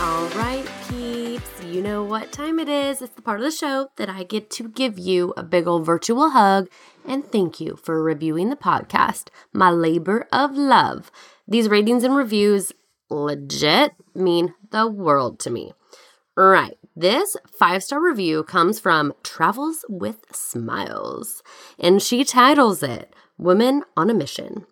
All right, peeps, you know what time it is. It's the part of the show that I get to give you a big old virtual hug and thank you for reviewing the podcast, my labor of love. These ratings and reviews legit mean the world to me. Right. This five star review comes from Travels with Smiles, and she titles it Women on a Mission.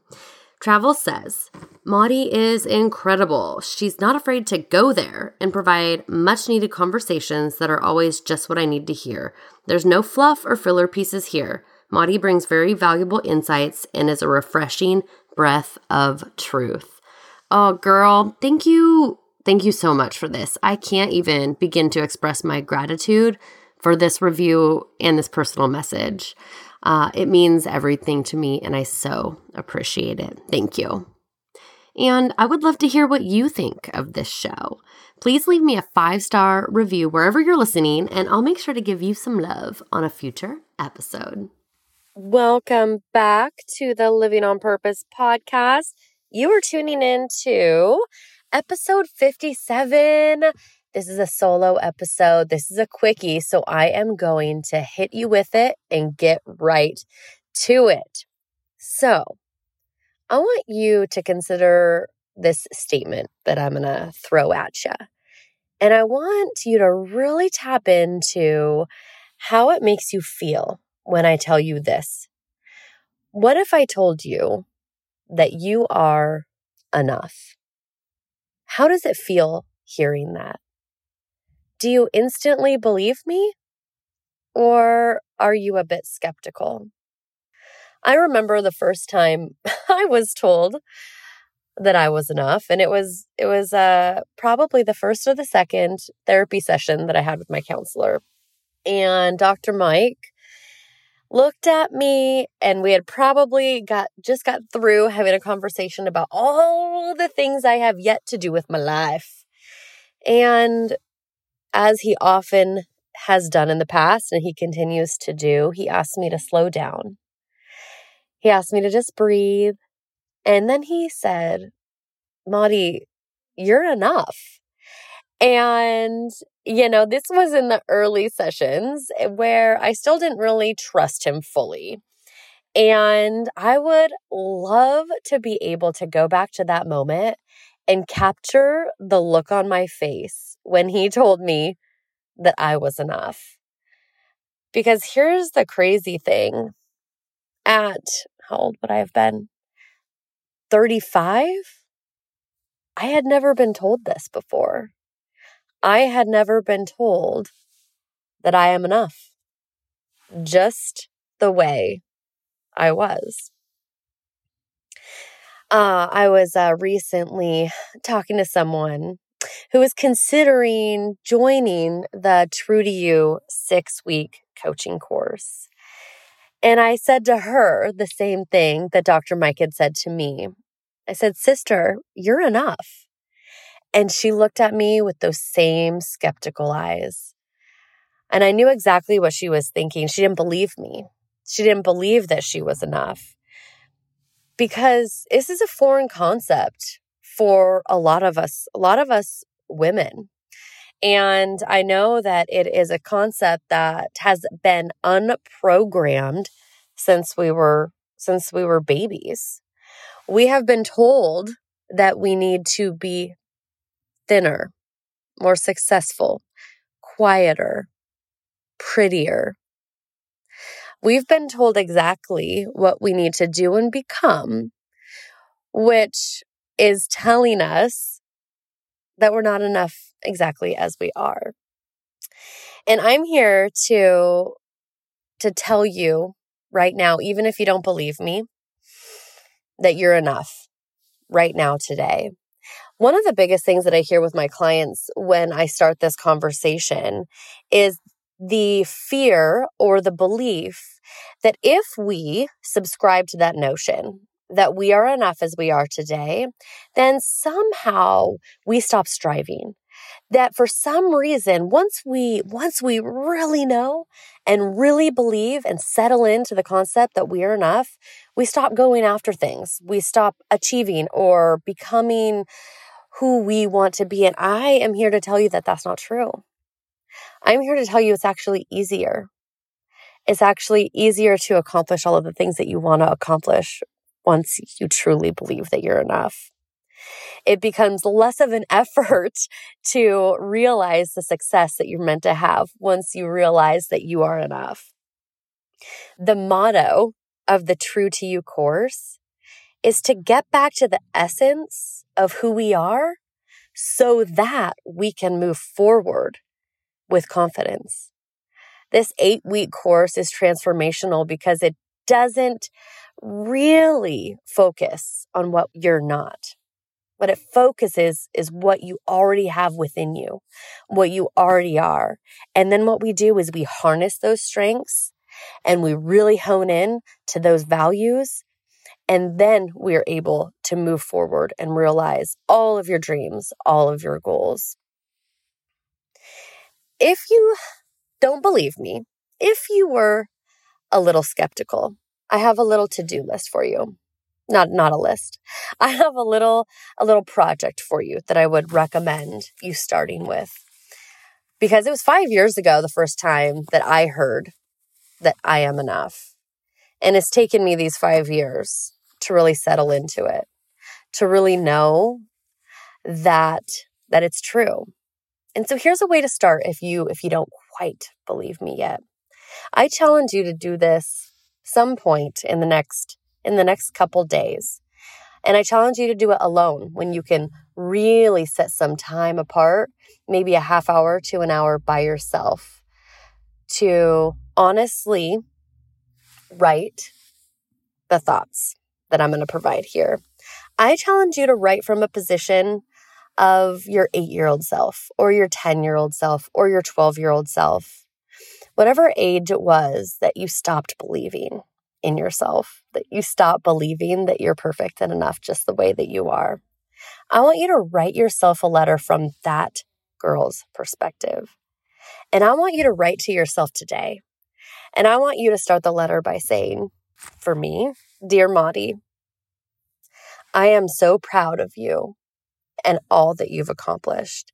Travel says, Mari is incredible. She's not afraid to go there and provide much needed conversations that are always just what I need to hear. There's no fluff or filler pieces here. Mari brings very valuable insights and is a refreshing breath of truth. Oh, girl, thank you. Thank you so much for this. I can't even begin to express my gratitude for this review and this personal message. Uh, it means everything to me, and I so appreciate it. Thank you. And I would love to hear what you think of this show. Please leave me a five star review wherever you're listening, and I'll make sure to give you some love on a future episode. Welcome back to the Living on Purpose podcast. You are tuning in to episode 57 this is a solo episode. This is a quickie. So I am going to hit you with it and get right to it. So I want you to consider this statement that I'm going to throw at you. And I want you to really tap into how it makes you feel when I tell you this. What if I told you that you are enough? How does it feel hearing that? Do you instantly believe me? Or are you a bit skeptical? I remember the first time I was told that I was enough and it was it was uh probably the first or the second therapy session that I had with my counselor. And Dr. Mike looked at me and we had probably got just got through having a conversation about all the things I have yet to do with my life. And as he often has done in the past and he continues to do, he asked me to slow down. He asked me to just breathe. And then he said, Mari, you're enough. And, you know, this was in the early sessions eh, where I still didn't really trust him fully. And I would love to be able to go back to that moment and capture the look on my face when he told me that I was enough. Because here's the crazy thing at how old would I have been? 35? I had never been told this before. I had never been told that I am enough, just the way I was. Uh, I was uh, recently talking to someone who is considering joining the True to You six week coaching course. And I said to her the same thing that Dr. Mike had said to me. I said, Sister, you're enough. And she looked at me with those same skeptical eyes. And I knew exactly what she was thinking. She didn't believe me. She didn't believe that she was enough. Because this is a foreign concept for a lot of us, a lot of us women. And I know that it is a concept that has been unprogrammed since we were since we were babies. We have been told that we need to be thinner, more successful, quieter, prettier. We've been told exactly what we need to do and become, which is telling us that we're not enough exactly as we are. And I'm here to to tell you right now even if you don't believe me that you're enough right now today. One of the biggest things that I hear with my clients when I start this conversation is the fear or the belief that if we subscribe to that notion that we are enough as we are today, then somehow we stop striving. That for some reason, once we, once we really know and really believe and settle into the concept that we are enough, we stop going after things. We stop achieving or becoming who we want to be. And I am here to tell you that that's not true. I'm here to tell you it's actually easier. It's actually easier to accomplish all of the things that you want to accomplish once you truly believe that you're enough. It becomes less of an effort to realize the success that you're meant to have once you realize that you are enough. The motto of the True to You course is to get back to the essence of who we are so that we can move forward with confidence. This eight week course is transformational because it doesn't really focus on what you're not. What it focuses is what you already have within you, what you already are. And then what we do is we harness those strengths and we really hone in to those values. And then we are able to move forward and realize all of your dreams, all of your goals. If you don't believe me, if you were a little skeptical, I have a little to-do list for you. Not not a list. I have a little a little project for you that I would recommend you starting with. Because it was 5 years ago the first time that I heard that I am enough. And it's taken me these 5 years to really settle into it. To really know that that it's true and so here's a way to start if you if you don't quite believe me yet. I challenge you to do this some point in the next in the next couple days. And I challenge you to do it alone when you can really set some time apart, maybe a half hour to an hour by yourself to honestly write the thoughts that I'm going to provide here. I challenge you to write from a position of your eight year old self or your 10 year old self or your 12 year old self, whatever age it was that you stopped believing in yourself, that you stopped believing that you're perfect and enough just the way that you are. I want you to write yourself a letter from that girl's perspective. And I want you to write to yourself today. And I want you to start the letter by saying, for me, Dear Mari, I am so proud of you and all that you've accomplished.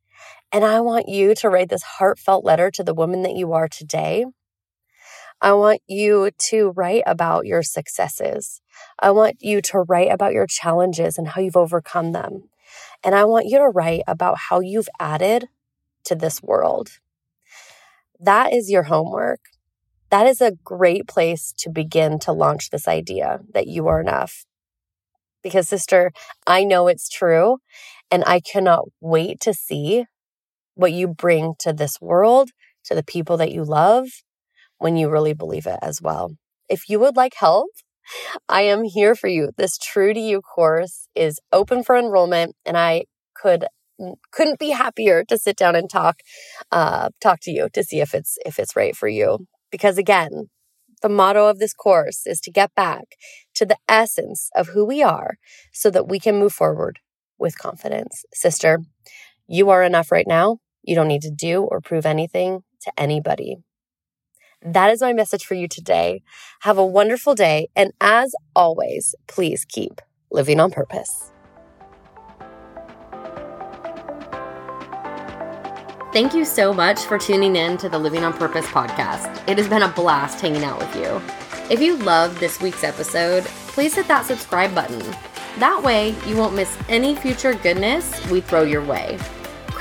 And I want you to write this heartfelt letter to the woman that you are today. I want you to write about your successes. I want you to write about your challenges and how you've overcome them. And I want you to write about how you've added to this world. That is your homework. That is a great place to begin to launch this idea that you are enough. Because, sister, I know it's true. And I cannot wait to see what you bring to this world, to the people that you love, when you really believe it as well. If you would like help, I am here for you. This True to You course is open for enrollment, and I could couldn't be happier to sit down and talk uh, talk to you to see if it's if it's right for you. Because again, the motto of this course is to get back to the essence of who we are so that we can move forward with confidence. Sister, you are enough right now. You don't need to do or prove anything to anybody. That is my message for you today. Have a wonderful day. And as always, please keep living on purpose. Thank you so much for tuning in to the Living on Purpose podcast. It has been a blast hanging out with you. If you loved this week's episode, please hit that subscribe button. That way, you won't miss any future goodness we throw your way.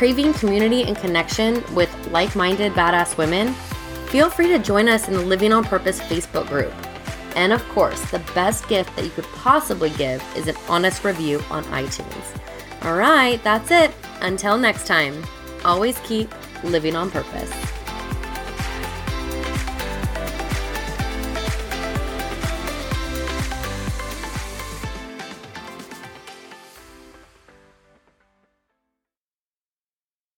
Craving community and connection with like minded badass women? Feel free to join us in the Living on Purpose Facebook group. And of course, the best gift that you could possibly give is an honest review on iTunes. All right, that's it. Until next time, always keep living on purpose.